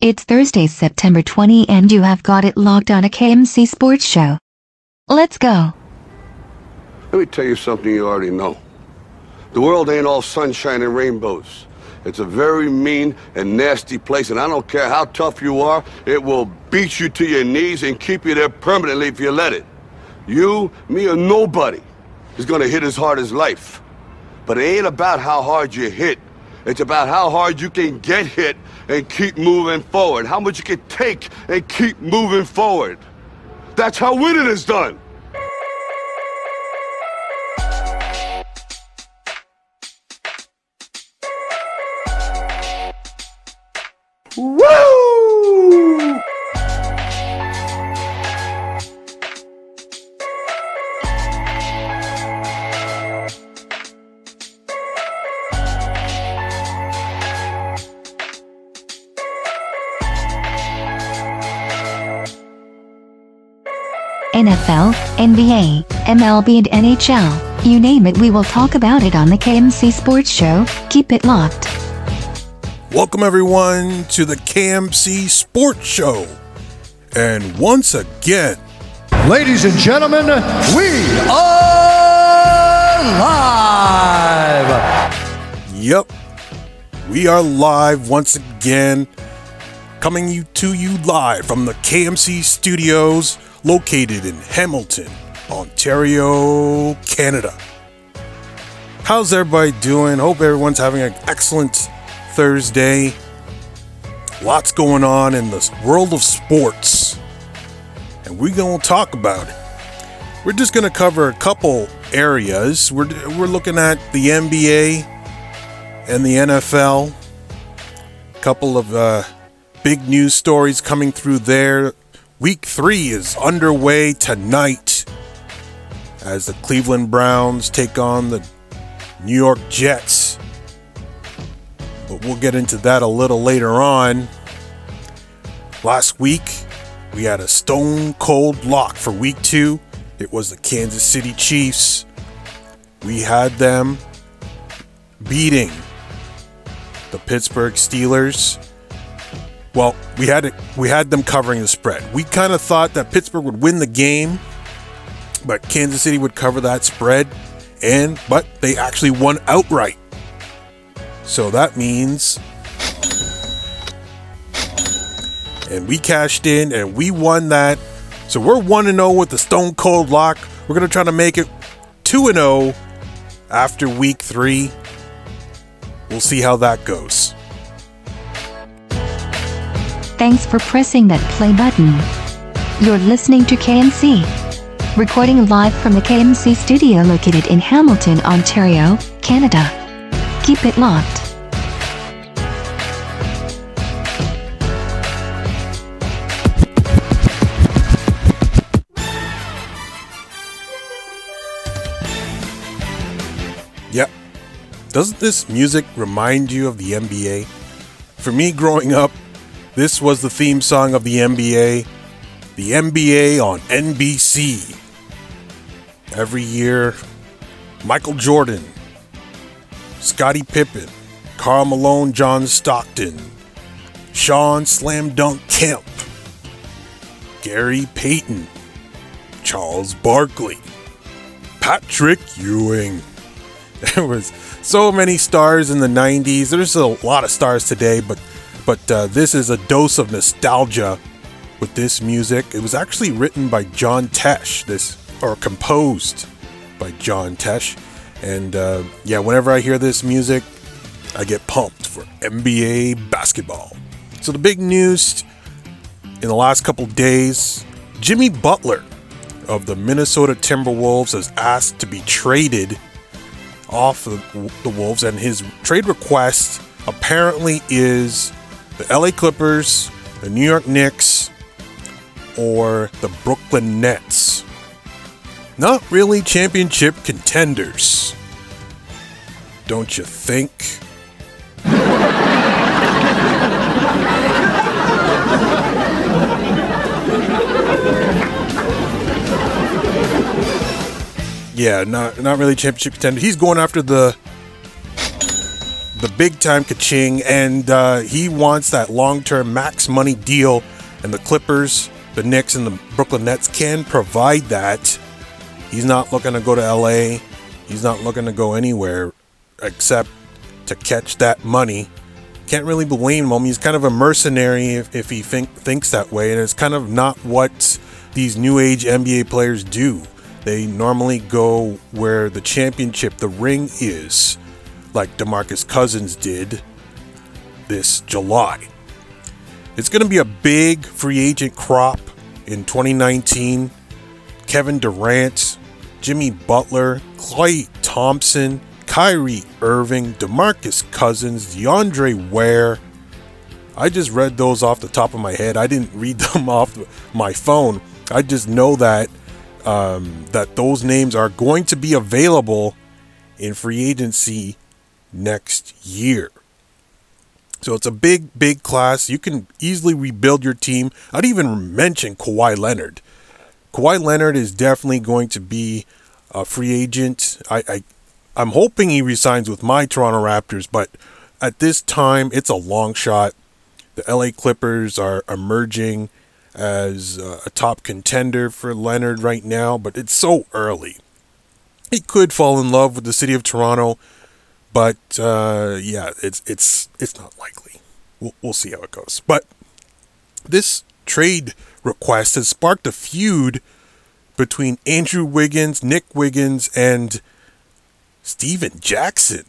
It's Thursday, September 20, and you have got it logged on a KMC Sports Show. Let's go. Let me tell you something you already know. The world ain't all sunshine and rainbows. It's a very mean and nasty place, and I don't care how tough you are, it will beat you to your knees and keep you there permanently if you let it. You, me, or nobody is gonna hit as hard as life. But it ain't about how hard you hit. It's about how hard you can get hit and keep moving forward. How much you can take and keep moving forward. That's how winning is done. NBA, MLB, and NHL. You name it, we will talk about it on the KMC Sports Show. Keep it locked. Welcome, everyone, to the KMC Sports Show. And once again, Ladies and gentlemen, we are live. yep, we are live once again, coming you to you live from the KMC studios located in Hamilton, Ontario, Canada. How's everybody doing? Hope everyone's having an excellent Thursday. Lots going on in the world of sports, and we're going to talk about it. We're just going to cover a couple areas. We're, we're looking at the NBA and the NFL. A couple of uh, big news stories coming through there. Week three is underway tonight as the Cleveland Browns take on the New York Jets. But we'll get into that a little later on. Last week, we had a stone cold lock for week two. It was the Kansas City Chiefs. We had them beating the Pittsburgh Steelers. Well, we had it, we had them covering the spread. We kind of thought that Pittsburgh would win the game, but Kansas City would cover that spread, and but they actually won outright. So that means and we cashed in and we won that. So we're 1 0 with the Stone Cold Lock. We're going to try to make it 2 0 after week 3. We'll see how that goes. Thanks for pressing that play button. You're listening to KMC. Recording live from the KMC studio located in Hamilton, Ontario, Canada. Keep it locked. Yep. Doesn't this music remind you of the NBA? For me growing up, this was the theme song of the NBA. The NBA on NBC. Every year, Michael Jordan, Scottie Pippen, Karl Malone, John Stockton, Shawn Slam Dunk Kemp, Gary Payton, Charles Barkley, Patrick Ewing. There was so many stars in the 90s. There's a lot of stars today, but but uh, this is a dose of nostalgia with this music. It was actually written by John Tesh, this or composed by John Tesh, and uh, yeah, whenever I hear this music, I get pumped for NBA basketball. So the big news in the last couple days, Jimmy Butler of the Minnesota Timberwolves is asked to be traded off of the Wolves, and his trade request apparently is the LA Clippers, the New York Knicks, or the Brooklyn Nets. Not really championship contenders. Don't you think? Yeah, not not really championship contender. He's going after the the big time kaching, and uh, he wants that long term max money deal. And the Clippers, the Knicks, and the Brooklyn Nets can provide that. He's not looking to go to LA. He's not looking to go anywhere except to catch that money. Can't really blame him. He's kind of a mercenary if, if he think, thinks that way, and it's kind of not what these new age NBA players do. They normally go where the championship, the ring is, like DeMarcus Cousins did this July. It's going to be a big free agent crop in 2019. Kevin Durant, Jimmy Butler, Klay Thompson, Kyrie Irving, DeMarcus Cousins, DeAndre Ware. I just read those off the top of my head. I didn't read them off my phone. I just know that um, that those names are going to be available in free agency next year. So it's a big, big class. You can easily rebuild your team. I'd even mention Kawhi Leonard. Kawhi Leonard is definitely going to be a free agent. I, I I'm hoping he resigns with my Toronto Raptors, but at this time it's a long shot. The LA Clippers are emerging as a top contender for Leonard right now, but it's so early. He could fall in love with the city of Toronto, but uh, yeah, it's it's it's not likely. We'll, we'll see how it goes. But this trade request has sparked a feud between Andrew Wiggins, Nick Wiggins, and Stephen Jackson.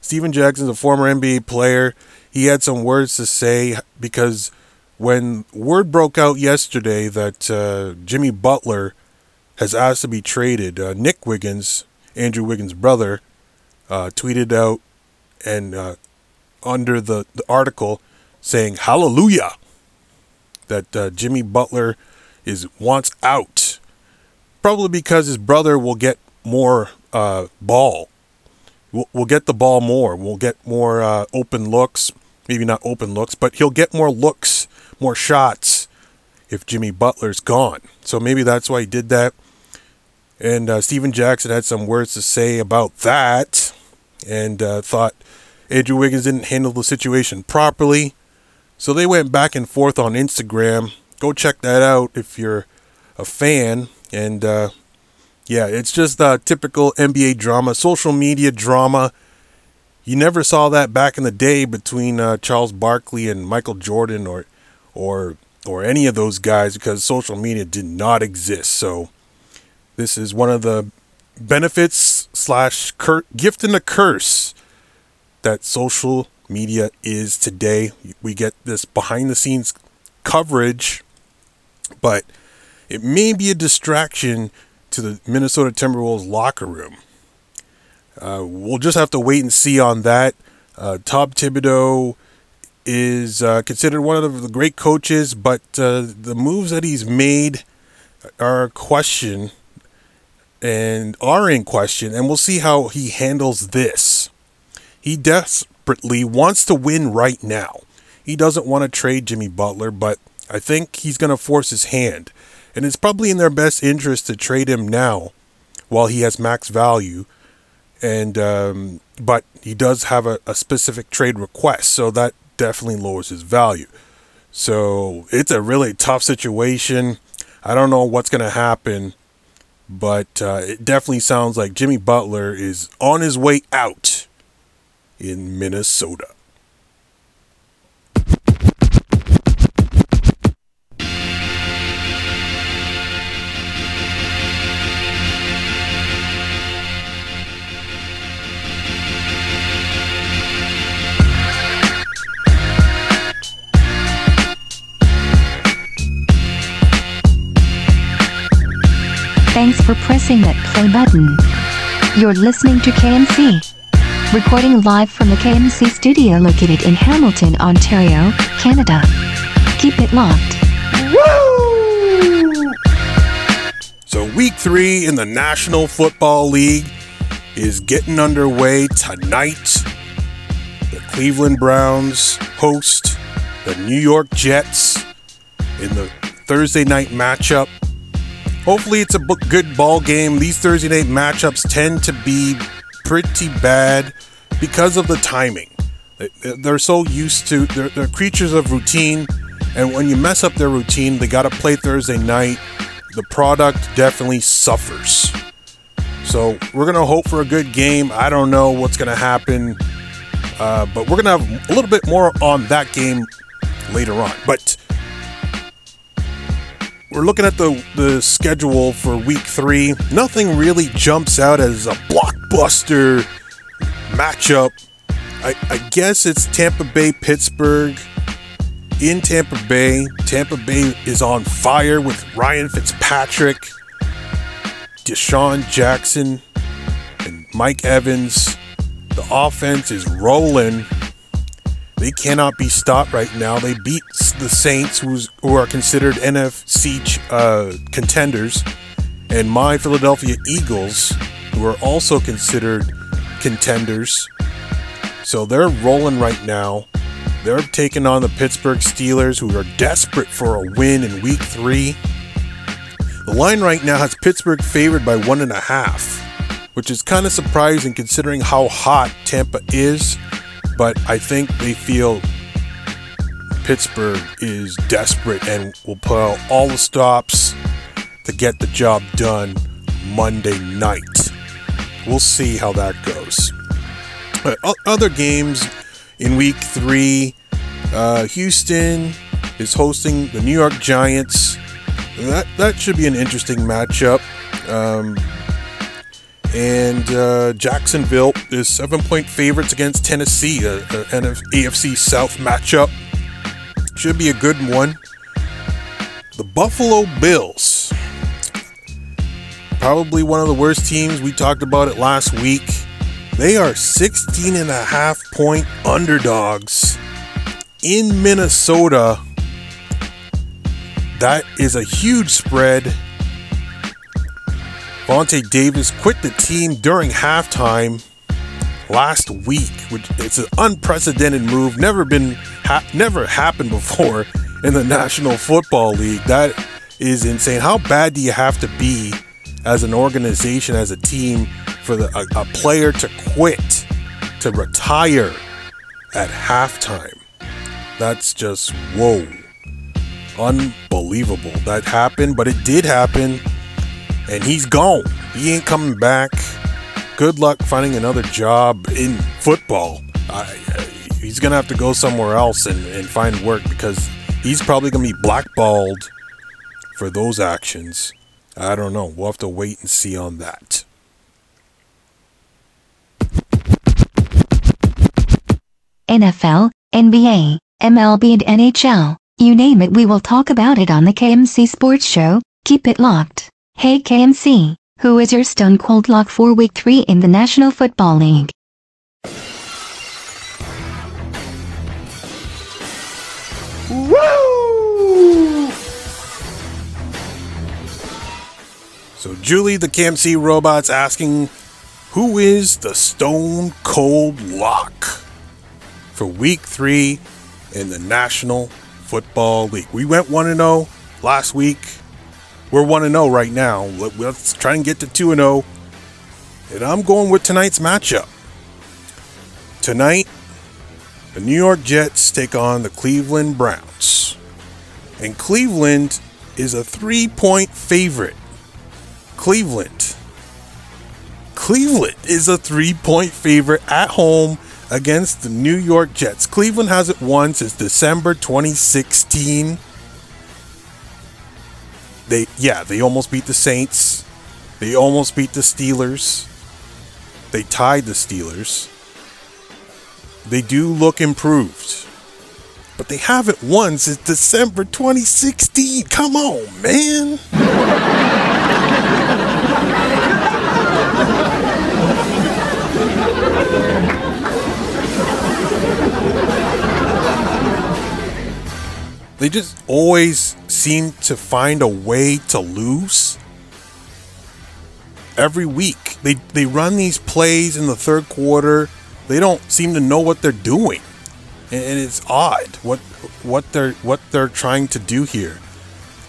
Stephen Jackson is a former NBA player. He had some words to say because when word broke out yesterday that uh, Jimmy Butler has asked to be traded, uh, Nick Wiggins, Andrew Wiggins' brother, uh, tweeted out and uh, under the, the article saying "Hallelujah" that uh, Jimmy Butler is wants out, probably because his brother will get more uh, ball. We'll, we'll, get the ball more. We'll get more open looks. Maybe not open looks, but he'll get more looks, more shots if Jimmy Butler's gone. So maybe that's why he did that. And uh, Stephen Jackson had some words to say about that and uh, thought Andrew Wiggins didn't handle the situation properly. So they went back and forth on Instagram. Go check that out if you're a fan. And uh, yeah, it's just typical NBA drama, social media drama. You never saw that back in the day between uh, Charles Barkley and Michael Jordan or or or any of those guys because social media did not exist. So this is one of the benefits slash cur- gift and a curse that social media is today. We get this behind the scenes coverage, but it may be a distraction to the Minnesota Timberwolves locker room. Uh, we'll just have to wait and see on that. Uh, Tom Thibodeau is uh, considered one of the great coaches, but uh, the moves that he's made are a question and are in question, and we'll see how he handles this. He desperately wants to win right now. He doesn't want to trade Jimmy Butler, but I think he's going to force his hand. And it's probably in their best interest to trade him now while he has max value. And um, but he does have a, a specific trade request, so that definitely lowers his value. So it's a really tough situation. I don't know what's going to happen but uh, it definitely sounds like Jimmy Butler is on his way out in Minnesota. Pressing that play button. You're listening to KMC. Recording live from the KMC studio located in Hamilton, Ontario, Canada. Keep it locked. Woo! So, week three in the National Football League is getting underway tonight. The Cleveland Browns host the New York Jets in the Thursday night matchup hopefully it's a good ball game. These Thursday night matchups tend to be pretty bad because of the timing. They're so used to, they're, they're creatures of routine, and when you mess up their routine, they got to play Thursday night. The product definitely suffers. So we're going to hope for a good game. I don't know what's going to happen, uh, but we're going to have a little bit more on that game later on. But we're looking at the, the schedule for week three. Nothing really jumps out as a blockbuster matchup. I, I guess it's Tampa Bay, Pittsburgh. In Tampa Bay, Tampa Bay is on fire with Ryan Fitzpatrick, DeSean Jackson, and Mike Evans. The offense is rolling. They cannot be stopped right now. They beat the Saints, who's, who are considered NFC uh, contenders, and my Philadelphia Eagles, who are also considered contenders. So they're rolling right now. They're taking on the Pittsburgh Steelers, who are desperate for a win in week three. The line right now has Pittsburgh favored by one and a half, which is kind of surprising considering how hot Tampa is but I think they feel Pittsburgh is desperate and will put out all the stops to get the job done Monday night. We'll see how that goes. Uh, other games in week three uh, Houston is hosting the New York Giants. That, that should be an interesting matchup. Um, and uh, Jacksonville is seven point favorites against Tennessee, a, a AFC South matchup. Should be a good one. The Buffalo Bills, probably one of the worst teams. We talked about it last week. They are 16 and a half point underdogs in Minnesota. That is a huge spread Vontae Davis quit the team during halftime last week, which it's an unprecedented move. Never been, ha- never happened before in the National Football League. That is insane. How bad do you have to be as an organization, as a team, for the, a, a player to quit, to retire at halftime? That's just whoa, unbelievable. That happened, but it did happen and he's gone. He ain't coming back. Good luck finding another job in football. Uh, he's gonna have to go somewhere else and, and find work because he's probably gonna be blackballed for those actions. I don't know. We'll have to wait and see on that. NFL, NBA, MLB, and NHL. You name it, we will talk about it on the KMC Sports Show. Keep it locked. Hey KMC, who is your stone cold lock for week 3 in the National Football League? Woo! So Julie the KMC robot's asking who is the stone cold lock for week 3 in the National Football League. We went 1 0 last week. We're 1 0 right now. Let's try and get to 2 0. And I'm going with tonight's matchup. Tonight, the New York Jets take on the Cleveland Browns. And Cleveland is a three point favorite. Cleveland. Cleveland is a three point favorite at home against the New York Jets. Cleveland hasn't won since December 2016 they yeah, they almost beat the Saints. They almost beat the Steelers. They tied the Steelers. They do look improved. But they haven't won since December 2016. Come on, man. they just always seem to find a way to lose every week. They they run these plays in the third quarter. They don't seem to know what they're doing, and, it's odd what what they're what they're trying to do here.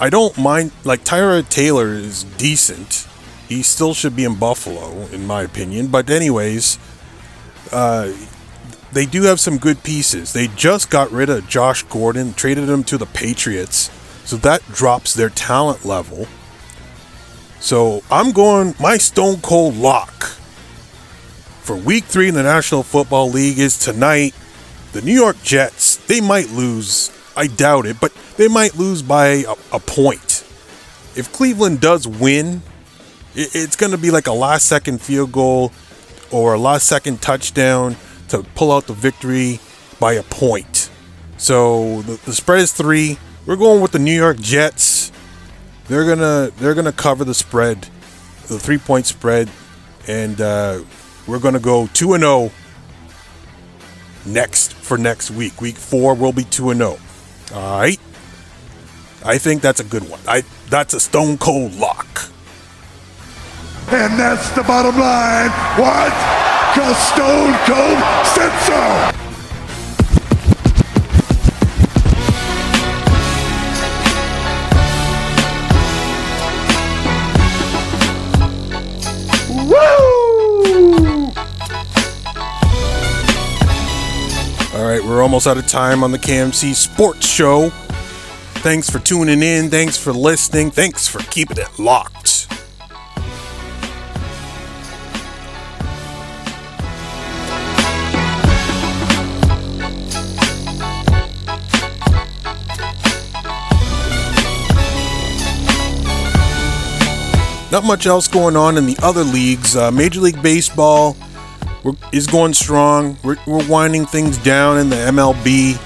I don't mind like Tyrod Taylor is decent. He still should be in Buffalo, in my opinion. But anyways, uh, they do have some good pieces. They just got rid of Josh Gordon, traded him to the Patriots, so that drops their talent level. So I'm going my stone cold lock for week three in the National Football League is tonight. The New York Jets, they might lose. I doubt it, but they might lose by a, a point. If Cleveland does win, it, it's going to be like a last second field goal or a last second touchdown to pull out the victory by a point. So the, the spread is three. We're going with the New York Jets. They're gonna they're gonna cover the spread, the three point spread, and uh, we're gonna go two and zero. Next for next week, week four will be two and zero. All right. I think that's a good one. I that's a stone cold lock. And that's the bottom line. What? Stone Cold said so. All right, we're almost out of time on the KMC Sports Show. Thanks for tuning in. Thanks for listening. Thanks for keeping it locked. Not much else going on in the other leagues. Uh, Major League Baseball is going strong. We're, we're winding things down in the MLB.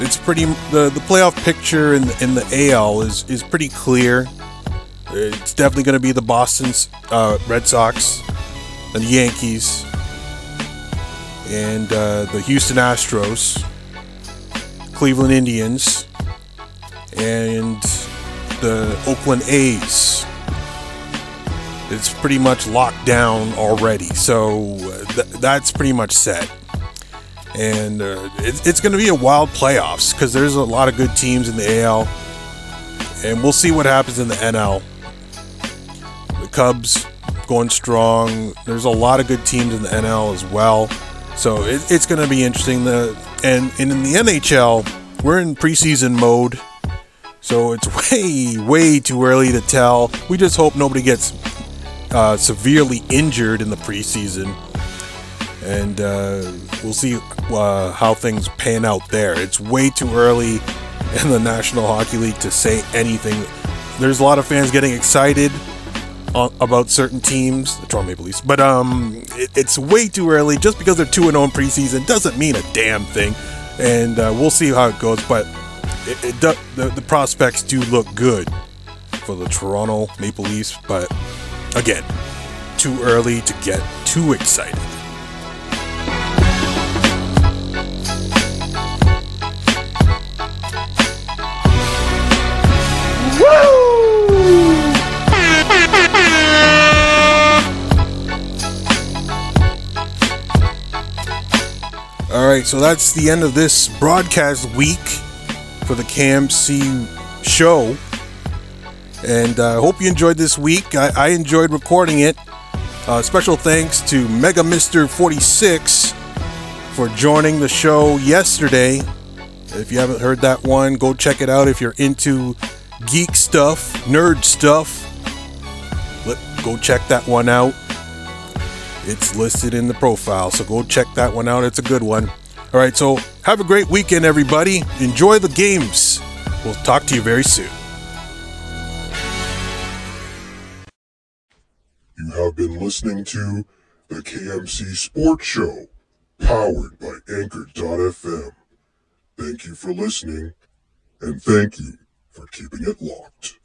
It's pretty the the playoff picture in the, in the AL is is pretty clear. It's definitely going to be the Boston uh, Red Sox and the Yankees and uh, the Houston Astros, Cleveland Indians, and the Oakland A's. It's pretty much locked down already, so uh, th- that's pretty much set. And uh, it, it's going to be a wild playoffs because there's a lot of good teams in the AL, and we'll see what happens in the NL. The Cubs going strong. There's a lot of good teams in the NL as well, so it, it's going to be interesting. The and, and in the NHL, we're in preseason mode. So it's way, way too early to tell. We just hope nobody gets uh, severely injured in the preseason. And uh, we'll see uh, how things pan out there. It's way too early in the National Hockey League to say anything. There's a lot of fans getting excited about certain teams, the Toronto Maple Leafs, but um, it, it's way too early. Just because they're 2 0 in preseason doesn't mean a damn thing. And uh, we'll see how it goes. But it, it do, the, the prospects do look good for the Toronto Maple Leafs, but again, too early to get too excited. All right, so that's the end of this broadcast week for the KMC show. And I uh, hope you enjoyed this week. I, I enjoyed recording it. Uh, special thanks to Mega Mister 46 for joining the show yesterday. If you haven't heard that one, go check it out if you're into geek stuff, nerd stuff. Let, go check that one out. It's listed in the profile, so go check that one out. It's a good one. All right, so have a great weekend, everybody. Enjoy the games. We'll talk to you very soon. You have been listening to the KMC Sports Show, powered by Anchor.fm. Thank you for listening, and thank you for keeping it locked.